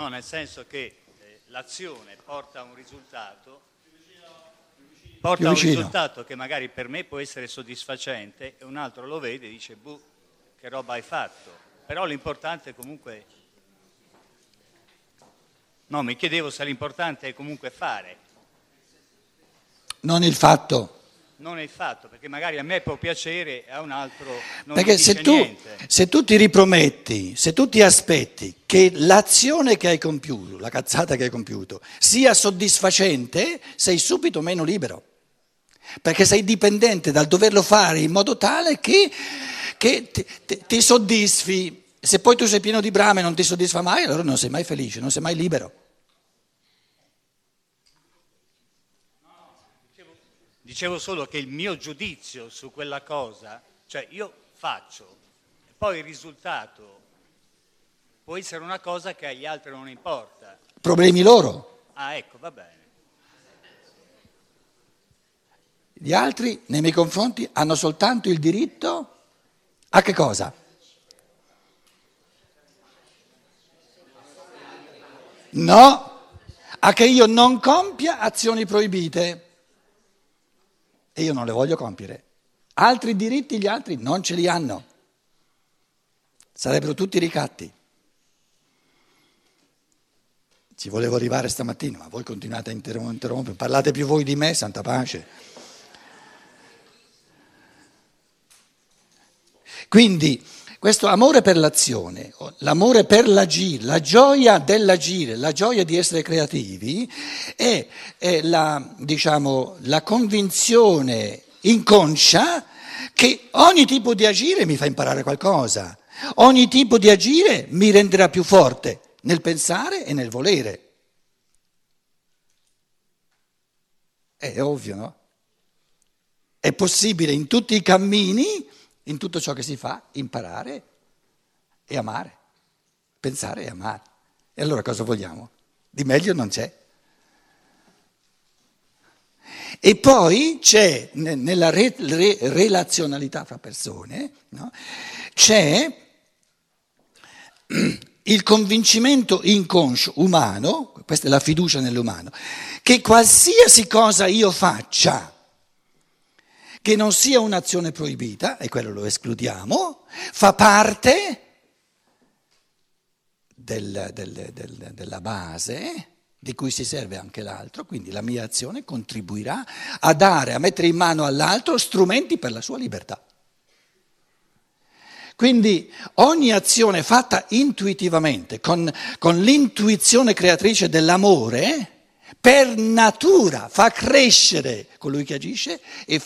No, nel senso che eh, l'azione porta a un risultato, porta a un risultato che magari per me può essere soddisfacente e un altro lo vede e dice, buh, che roba hai fatto. Però l'importante comunque... No, mi chiedevo se l'importante è comunque fare. Non il fatto non è il fatto, perché magari a me può piacere e a un altro non perché se tu, se tu, ti riprometti, se tu ti aspetti che l'azione che hai compiuto, la cazzata che hai compiuto, sia soddisfacente, sei subito meno libero. Perché sei dipendente dal doverlo fare in modo tale che, che ti, ti, ti soddisfi. Se poi tu sei pieno di brame e non ti soddisfa mai, allora non sei mai felice, non sei mai libero. Dicevo solo che il mio giudizio su quella cosa, cioè io faccio, e poi il risultato può essere una cosa che agli altri non importa. Problemi loro. Ah, ecco, va bene. Gli altri, nei miei confronti, hanno soltanto il diritto a che cosa? No, a che io non compia azioni proibite e io non le voglio compiere. Altri diritti gli altri non ce li hanno. Sarebbero tutti ricatti. Ci volevo arrivare stamattina, ma voi continuate a interrompere, parlate più voi di me, santa pace. Quindi questo amore per l'azione, l'amore per l'agire, la gioia dell'agire, la gioia di essere creativi è, è la, diciamo, la convinzione inconscia che ogni tipo di agire mi fa imparare qualcosa, ogni tipo di agire mi renderà più forte nel pensare e nel volere. È ovvio, no? È possibile in tutti i cammini in tutto ciò che si fa, imparare e amare, pensare e amare. E allora cosa vogliamo? Di meglio non c'è. E poi c'è nella re, re, relazionalità fra persone, no? c'è il convincimento inconscio umano, questa è la fiducia nell'umano, che qualsiasi cosa io faccia, che non sia un'azione proibita, e quello lo escludiamo, fa parte del, del, del, della base di cui si serve anche l'altro, quindi la mia azione contribuirà a dare, a mettere in mano all'altro strumenti per la sua libertà. Quindi ogni azione fatta intuitivamente, con, con l'intuizione creatrice dell'amore, per natura fa crescere colui che agisce ed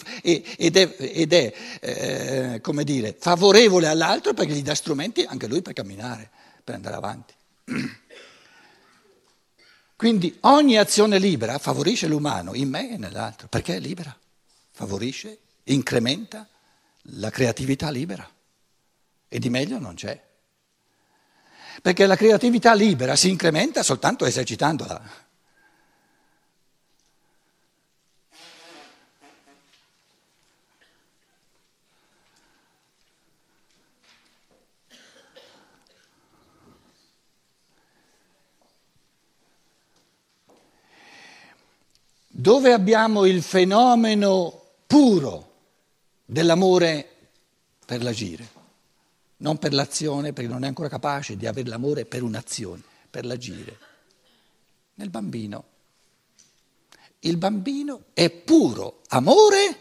è, ed è eh, come dire, favorevole all'altro perché gli dà strumenti anche lui per camminare, per andare avanti. Quindi ogni azione libera favorisce l'umano in me e nell'altro, perché è libera, favorisce, incrementa la creatività libera e di meglio non c'è. Perché la creatività libera si incrementa soltanto esercitandola. Dove abbiamo il fenomeno puro dell'amore per l'agire, non per l'azione, perché non è ancora capace di avere l'amore per un'azione, per l'agire. Nel bambino. Il bambino è puro amore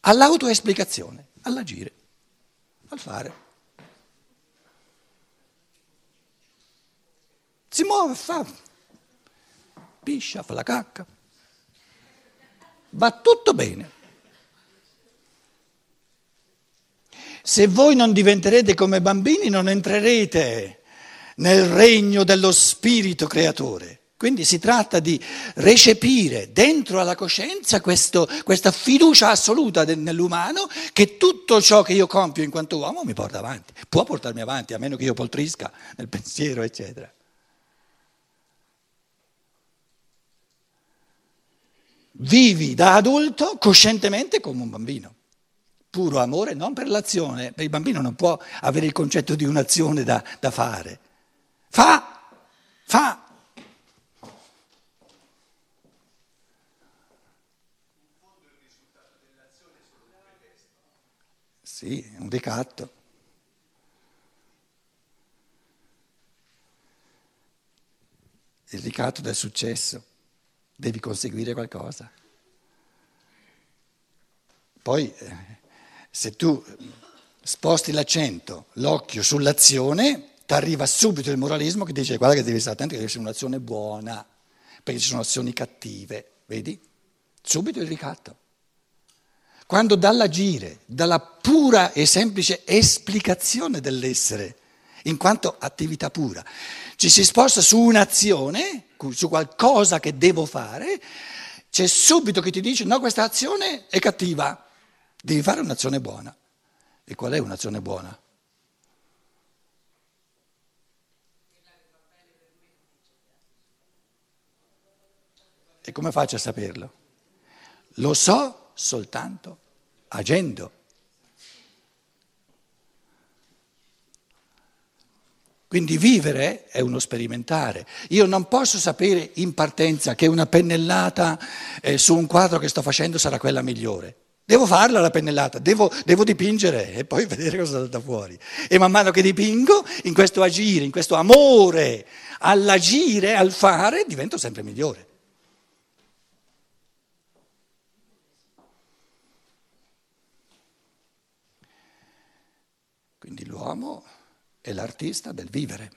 all'autoesplicazione, all'agire, al fare. Si muove, fa, piscia, fa la cacca, va tutto bene. Se voi non diventerete come bambini non entrerete nel regno dello spirito creatore. Quindi si tratta di recepire dentro alla coscienza questo, questa fiducia assoluta nell'umano che tutto ciò che io compio in quanto uomo mi porta avanti. Può portarmi avanti, a meno che io poltrisca nel pensiero, eccetera. Vivi da adulto coscientemente come un bambino. Puro amore non per l'azione, il bambino non può avere il concetto di un'azione da, da fare. Fa, fa. Sì, è un ricatto. Il ricatto del successo. Devi conseguire qualcosa. Poi, eh, se tu sposti l'accento, l'occhio sull'azione, ti arriva subito il moralismo che dice guarda che devi stare attento che deve un'azione buona, perché ci sono azioni cattive, vedi? Subito il ricatto. Quando dall'agire, dalla pura e semplice esplicazione dell'essere, in quanto attività pura, ci si sposta su un'azione, su qualcosa che devo fare, c'è subito chi ti dice no, questa azione è cattiva, devi fare un'azione buona. E qual è un'azione buona? E come faccio a saperlo? Lo so soltanto agendo. Quindi vivere è uno sperimentare. Io non posso sapere in partenza che una pennellata eh, su un quadro che sto facendo sarà quella migliore. Devo farla la pennellata, devo, devo, dipingere e poi vedere cosa salta fuori. E man mano che dipingo, in questo agire, in questo amore all'agire, al fare, divento sempre migliore. Quindi l'uomo è l'artista del vivere.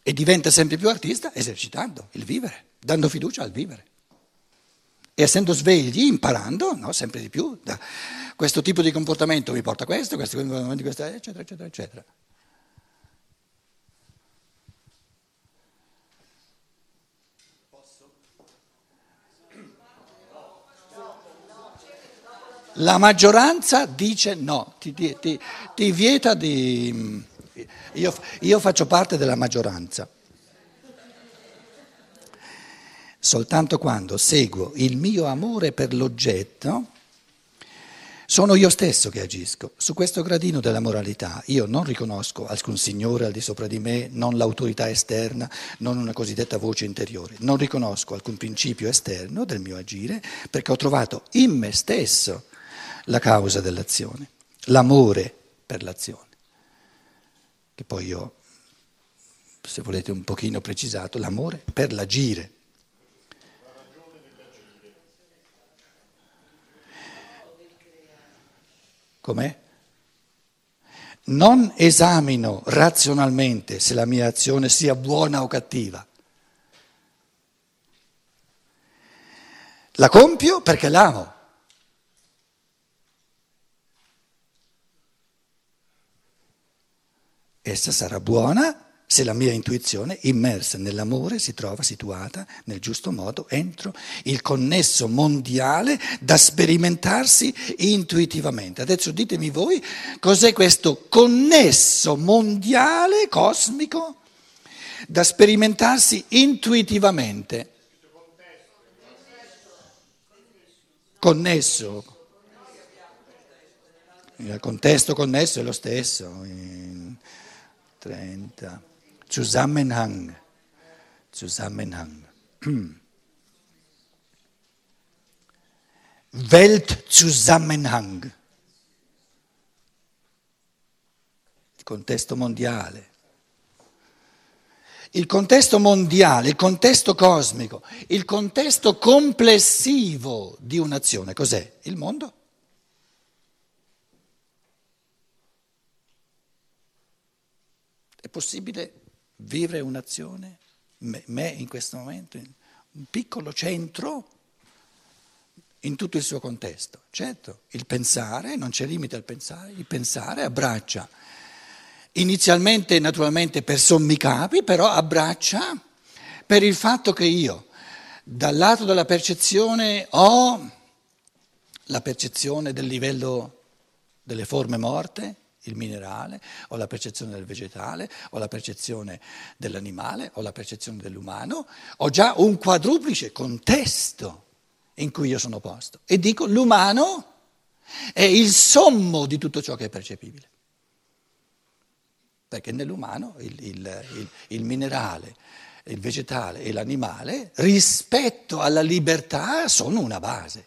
E diventa sempre più artista esercitando il vivere, dando fiducia al vivere. E essendo svegli, imparando no, sempre di più, questo tipo di comportamento mi porta a questo, questo questo, eccetera, eccetera, eccetera. La maggioranza dice no, ti, ti, ti, ti vieta di... Io, io faccio parte della maggioranza. Soltanto quando seguo il mio amore per l'oggetto, sono io stesso che agisco. Su questo gradino della moralità io non riconosco alcun signore al di sopra di me, non l'autorità esterna, non una cosiddetta voce interiore. Non riconosco alcun principio esterno del mio agire perché ho trovato in me stesso la causa dell'azione, l'amore per l'azione, che poi io, se volete un pochino precisato, l'amore per l'agire. Com'è? Non esamino razionalmente se la mia azione sia buona o cattiva. La compio perché l'amo. Essa sarà buona se la mia intuizione, immersa nell'amore, si trova situata nel giusto modo entro il connesso mondiale da sperimentarsi intuitivamente. Adesso ditemi voi cos'è questo connesso mondiale cosmico da sperimentarsi intuitivamente. Connesso. Il contesto connesso è lo stesso. 30. Zusammenhang. Zusammenhang. Weltzusammenhang. Il contesto mondiale. Il contesto mondiale, il contesto cosmico, il contesto complessivo di un'azione, cos'è? Il mondo. È possibile vivere un'azione, me in questo momento, in un piccolo centro in tutto il suo contesto. Certo, il pensare, non c'è limite al pensare, il pensare abbraccia inizialmente naturalmente per sommi capi, però abbraccia per il fatto che io dal lato della percezione ho la percezione del livello delle forme morte, il minerale, ho la percezione del vegetale, ho la percezione dell'animale, ho la percezione dell'umano, ho già un quadruplice contesto in cui io sono posto. E dico l'umano è il sommo di tutto ciò che è percepibile. Perché nell'umano il, il, il, il minerale, il vegetale e l'animale rispetto alla libertà sono una base.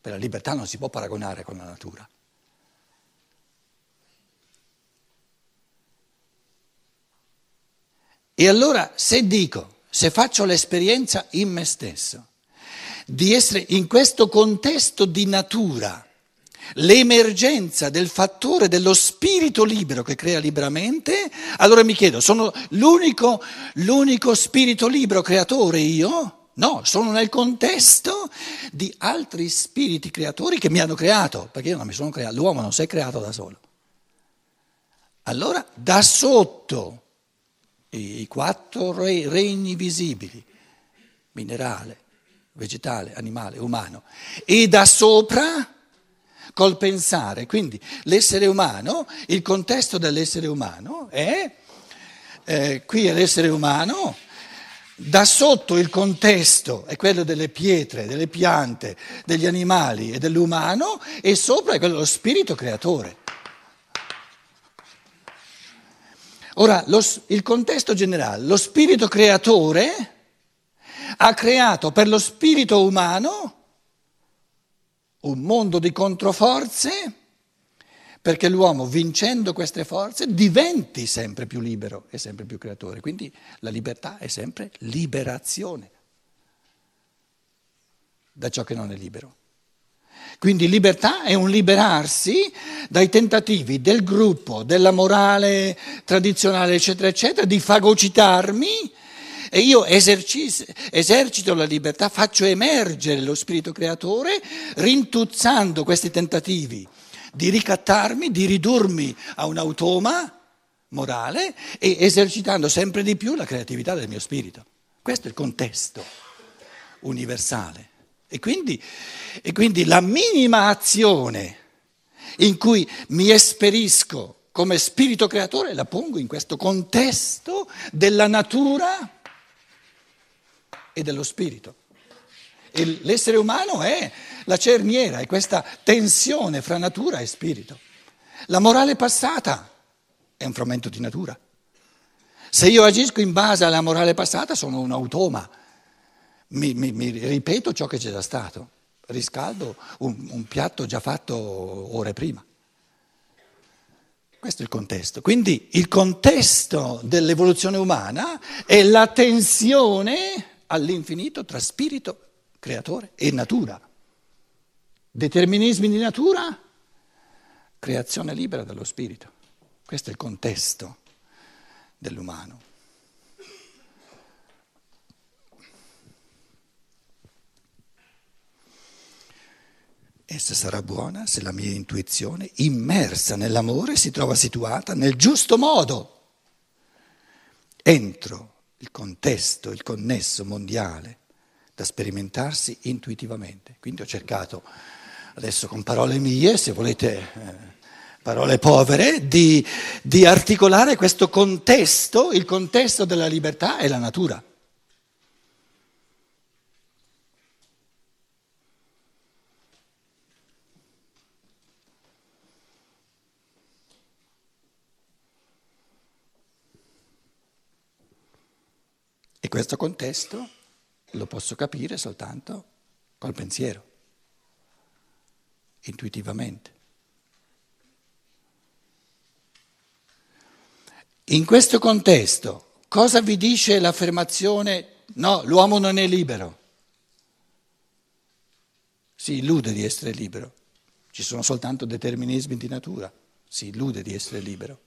Per la libertà non si può paragonare con la natura. E allora se dico, se faccio l'esperienza in me stesso, di essere in questo contesto di natura, l'emergenza del fattore dello spirito libero che crea liberamente, allora mi chiedo, sono l'unico, l'unico spirito libero creatore io? No, sono nel contesto di altri spiriti creatori che mi hanno creato, perché io non mi sono creato, l'uomo non si è creato da solo. Allora, da sotto i quattro regni visibili, minerale, vegetale, animale, umano, e da sopra col pensare. Quindi l'essere umano, il contesto dell'essere umano è, eh, qui è l'essere umano, da sotto il contesto è quello delle pietre, delle piante, degli animali e dell'umano e sopra è quello dello spirito creatore. Ora, lo, il contesto generale, lo spirito creatore ha creato per lo spirito umano un mondo di controforze perché l'uomo vincendo queste forze diventi sempre più libero e sempre più creatore. Quindi la libertà è sempre liberazione da ciò che non è libero. Quindi libertà è un liberarsi dai tentativi del gruppo, della morale tradizionale, eccetera, eccetera, di fagocitarmi e io esercito la libertà, faccio emergere lo spirito creatore rintuzzando questi tentativi di ricattarmi, di ridurmi a un automa morale e esercitando sempre di più la creatività del mio spirito. Questo è il contesto universale. E quindi, e quindi la minima azione in cui mi esperisco come spirito creatore la pongo in questo contesto della natura e dello spirito. E l'essere umano è la cerniera, è questa tensione fra natura e spirito. La morale passata è un frammento di natura. Se io agisco in base alla morale passata sono un automa mi, mi, mi ripeto ciò che c'è già stato, riscaldo un, un piatto già fatto ore prima. Questo è il contesto. Quindi il contesto dell'evoluzione umana è la tensione all'infinito tra spirito, creatore e natura. Determinismi di natura, creazione libera dallo spirito. Questo è il contesto dell'umano. Essa sarà buona se la mia intuizione, immersa nell'amore, si trova situata nel giusto modo, entro il contesto, il connesso mondiale, da sperimentarsi intuitivamente. Quindi ho cercato, adesso con parole mie, se volete, eh, parole povere, di, di articolare questo contesto, il contesto della libertà e la natura. Questo contesto lo posso capire soltanto col pensiero, intuitivamente. In questo contesto, cosa vi dice l'affermazione no, l'uomo non è libero? Si illude di essere libero, ci sono soltanto determinismi di natura, si illude di essere libero.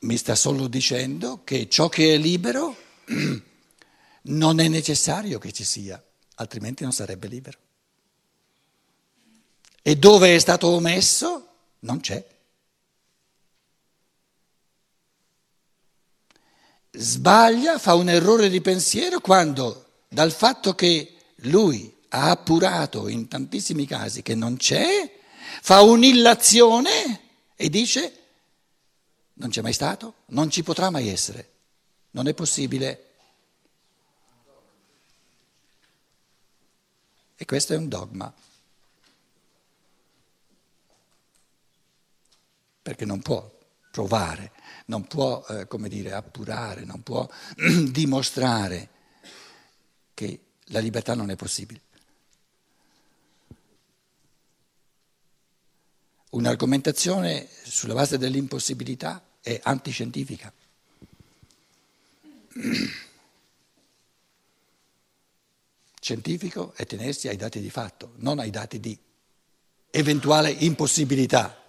Mi sta solo dicendo che ciò che è libero non è necessario che ci sia, altrimenti non sarebbe libero. E dove è stato omesso non c'è. Sbaglia, fa un errore di pensiero quando dal fatto che lui ha appurato in tantissimi casi che non c'è, fa un'illazione e dice non c'è mai stato, non ci potrà mai essere, non è possibile. E questo è un dogma. perché non può provare, non può, eh, come dire, appurare, non può dimostrare che la libertà non è possibile. Un'argomentazione sulla base dell'impossibilità è antiscientifica. Scientifico è tenersi ai dati di fatto, non ai dati di eventuale impossibilità.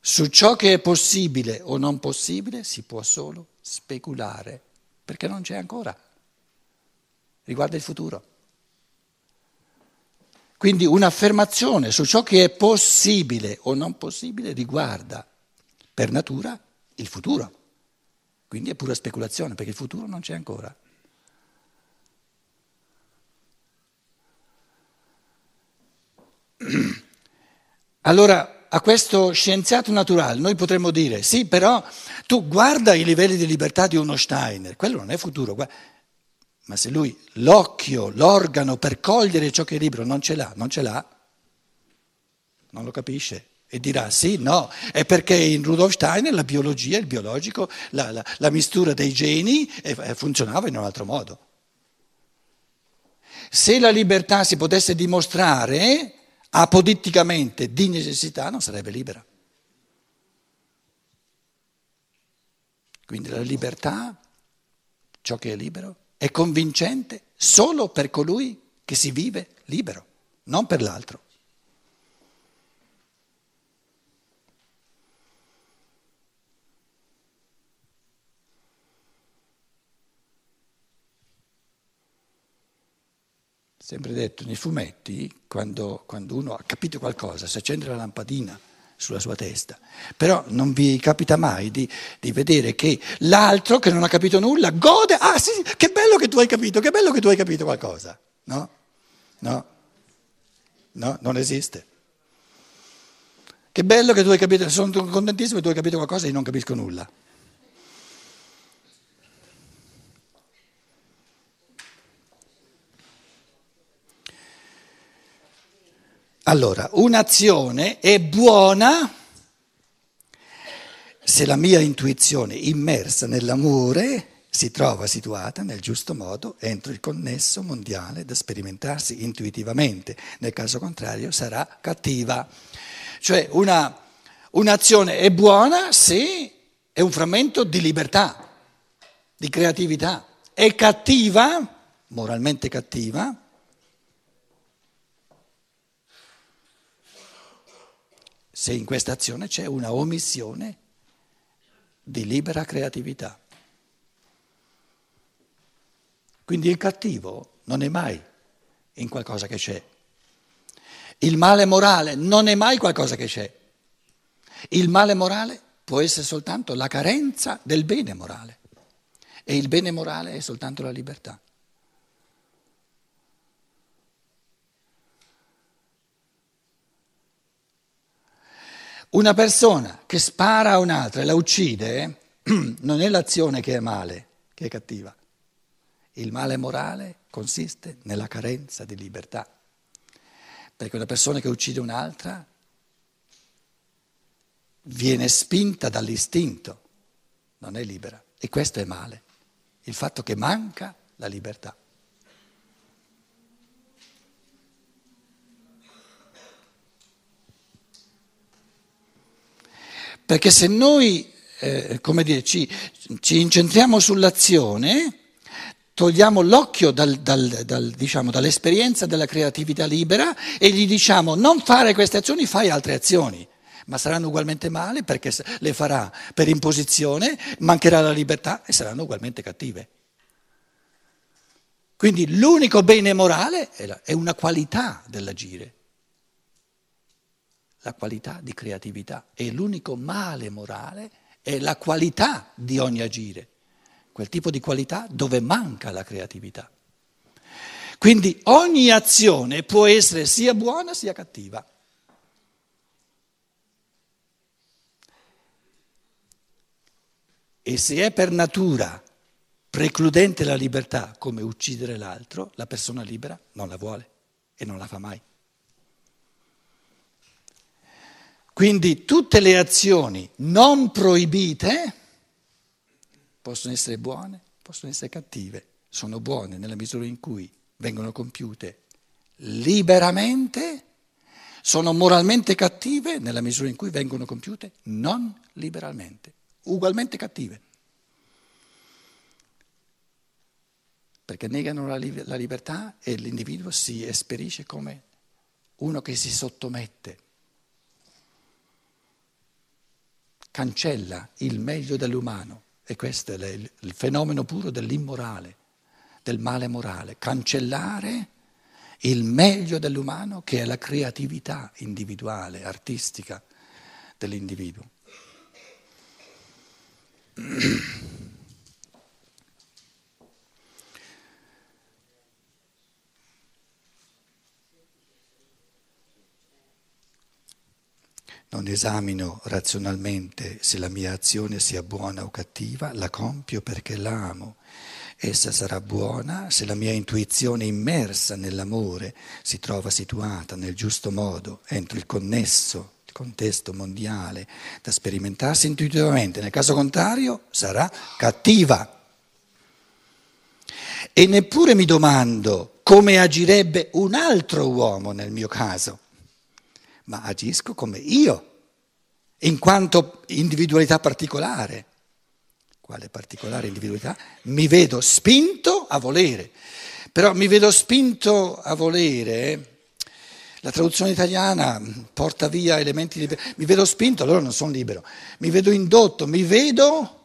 Su ciò che è possibile o non possibile si può solo speculare, perché non c'è ancora. Riguarda il futuro. Quindi un'affermazione su ciò che è possibile o non possibile riguarda per natura il futuro. Quindi è pura speculazione, perché il futuro non c'è ancora. Allora, a questo scienziato naturale noi potremmo dire, sì, però tu guarda i livelli di libertà di uno Steiner, quello non è futuro, ma se lui l'occhio, l'organo per cogliere ciò che è libero non ce l'ha, non ce l'ha, non lo capisce e dirà sì, no, è perché in Rudolf Steiner la biologia, il biologico, la, la, la mistura dei geni funzionava in un altro modo. Se la libertà si potesse dimostrare apoditticamente di necessità non sarebbe libera. Quindi la libertà, ciò che è libero, è convincente solo per colui che si vive libero, non per l'altro. sempre detto, nei fumetti, quando, quando, uno ha capito qualcosa, si accende la lampadina sulla sua testa, però non vi capita mai di, di, vedere che l'altro che non ha capito nulla gode, ah sì, che bello che tu hai capito, che bello che tu hai capito qualcosa, no? No, no, non esiste. Che bello che tu hai capito, sono contentissimo che tu hai capito qualcosa e io non capisco nulla. Allora, un'azione è buona se la mia intuizione immersa nell'amore si trova situata nel giusto modo entro il connesso mondiale da sperimentarsi intuitivamente, nel caso contrario sarà cattiva. Cioè una, un'azione è buona se è un frammento di libertà, di creatività, è cattiva, moralmente cattiva, se in questa azione c'è una omissione di libera creatività. Quindi il cattivo non è mai in qualcosa che c'è. Il male morale non è mai qualcosa che c'è. Il male morale può essere soltanto la carenza del bene morale e il bene morale è soltanto la libertà. Una persona che spara a un'altra e la uccide non è l'azione che è male, che è cattiva. Il male morale consiste nella carenza di libertà. Perché una persona che uccide un'altra viene spinta dall'istinto, non è libera. E questo è male, il fatto che manca la libertà. Perché se noi eh, come dire, ci, ci, incentriamo sull'azione, togliamo l'occhio dal, dal, dal, diciamo, dall'esperienza della creatività libera e gli diciamo non fare queste azioni, fai altre azioni. Ma saranno ugualmente male perché le farà per imposizione, mancherà la libertà e saranno ugualmente cattive. Quindi l'unico bene morale è, una qualità dell'agire la qualità di creatività e l'unico male morale è la qualità di ogni agire, quel tipo di qualità dove manca la creatività. Quindi ogni azione può essere sia buona sia cattiva. E se è per natura precludente la libertà, come uccidere l'altro, la persona libera non la vuole e non la fa mai. Quindi tutte le azioni non proibite possono essere buone, possono essere cattive, sono buone nella misura in cui vengono compiute liberamente, sono moralmente cattive nella misura in cui vengono compiute non liberalmente, ugualmente cattive. Perché negano la, la libertà e l'individuo si esperisce come uno che si sottomette. Cancella il meglio dell'umano e questo è il fenomeno puro dell'immorale, del male morale, cancellare il meglio dell'umano che è la creatività individuale, artistica dell'individuo. non esamino razionalmente se la mia azione sia buona o cattiva, la compio perché l'amo. Essa sarà buona se la mia intuizione immersa nell'amore si trova situata nel giusto modo entro il connesso, il contesto mondiale da sperimentarsi intuitivamente. Nel caso contrario sarà cattiva. E neppure mi domando come agirebbe un altro uomo nel mio caso ma agisco come io, in quanto individualità particolare. Quale particolare individualità? Mi vedo spinto a volere, però mi vedo spinto a volere. La traduzione italiana porta via elementi liberi. Mi vedo spinto, allora non sono libero. Mi vedo indotto, mi vedo.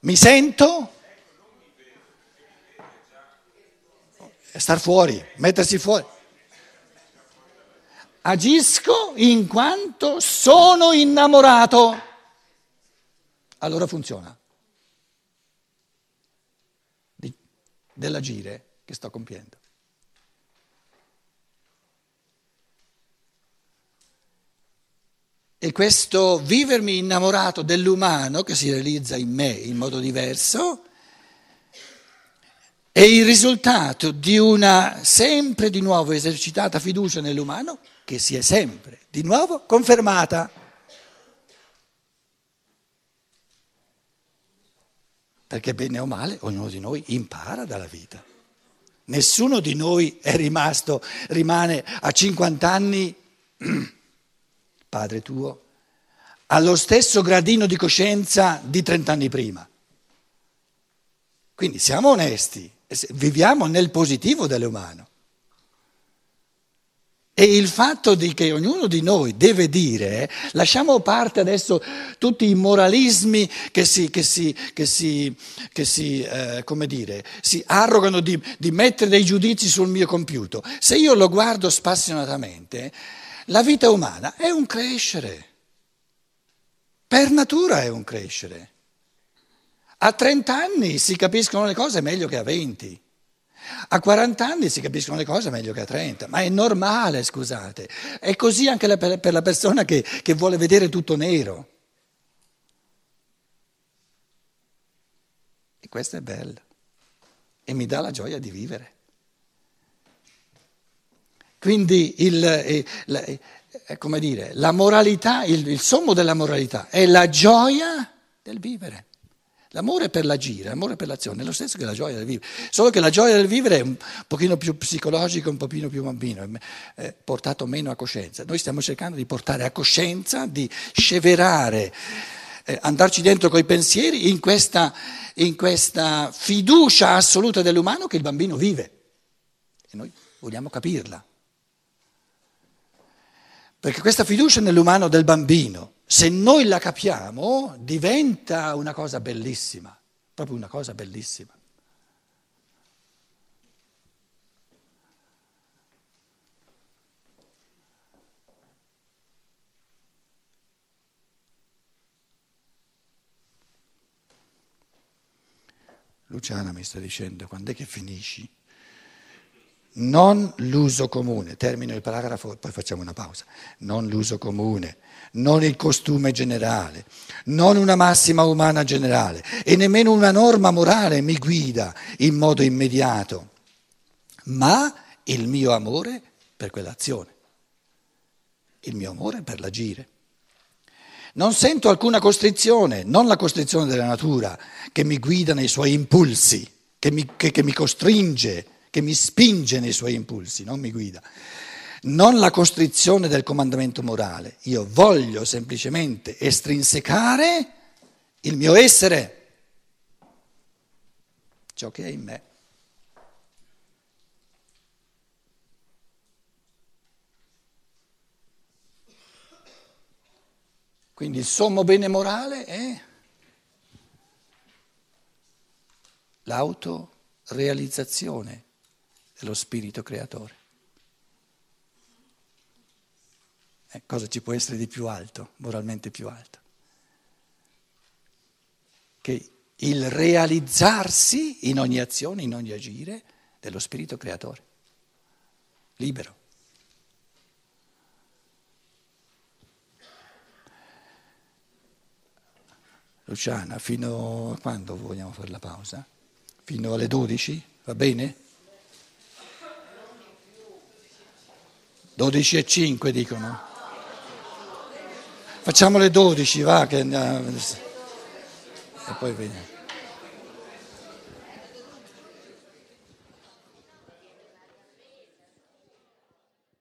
Mi sento. Star fuori, mettersi fuori agisco in quanto sono innamorato. Allora funziona. Di, dell'agire che sto compiendo. E questo vivermi innamorato dell'umano che si realizza in me in modo diverso è il risultato di una sempre di nuovo esercitata fiducia nell'umano che si è sempre di nuovo confermata. Perché bene o male ognuno di noi impara dalla vita. Nessuno di noi è rimasto, rimane a 50 anni, padre tuo, allo stesso gradino di coscienza di 30 anni prima. Quindi siamo onesti, viviamo nel positivo dell'umano. E il fatto di che ognuno di noi deve dire, lasciamo parte adesso tutti i moralismi che si, che si, che si, che si eh, come dire, si arrogano di, di mettere dei giudizi sul mio compiuto. Se io lo guardo spassionatamente, la vita umana è un crescere. Per natura è un crescere. A 30 anni si capiscono le cose meglio che a 20. A 40 anni si capiscono le cose meglio che a 30, ma è normale, scusate. È così anche per la persona che, che vuole vedere tutto nero. E questo è bello e mi dà la gioia di vivere. Quindi il, eh, la, eh, dire, la moralità, il, il sommo della moralità è la gioia del vivere. L'amore per l'agire, l'amore per l'azione è lo stesso che la gioia del vivere, solo che la gioia del vivere è un pochino più psicologico, un pochino più bambino, è portato meno a coscienza. Noi stiamo cercando di portare a coscienza, di sceverare, eh, andarci dentro coi pensieri in questa, in questa fiducia assoluta dell'umano che il bambino vive. E noi vogliamo capirla. Perché questa fiducia nell'umano del bambino se noi la capiamo, diventa una cosa bellissima, proprio una cosa bellissima. Luciana mi sta dicendo quando è che finisci? Non l'uso comune, termino il paragrafo e poi facciamo una pausa, non l'uso comune, non il costume generale, non una massima umana generale e nemmeno una norma morale mi guida in modo immediato ma il mio amore per quell'azione, il mio amore per l'agire. Non sento alcuna costrizione, non la costrizione della natura che mi guida nei suoi impulsi, che mi, che, che mi costringe, che mi spinge nei suoi impulsi, non mi guida. Non la costrizione del comandamento morale. Io voglio semplicemente estrinsecare il mio essere, ciò che è in me. Quindi il sommo bene morale è l'autorealizzazione dello spirito creatore. Eh, cosa ci può essere di più alto, moralmente più alto? Che il realizzarsi in ogni azione, in ogni agire dello spirito creatore, libero. Luciana, fino a quando vogliamo fare la pausa? Fino alle 12? Va bene? 12 e 5 dicono. Facciamo le 12, va, che, uh, e poi vediamo.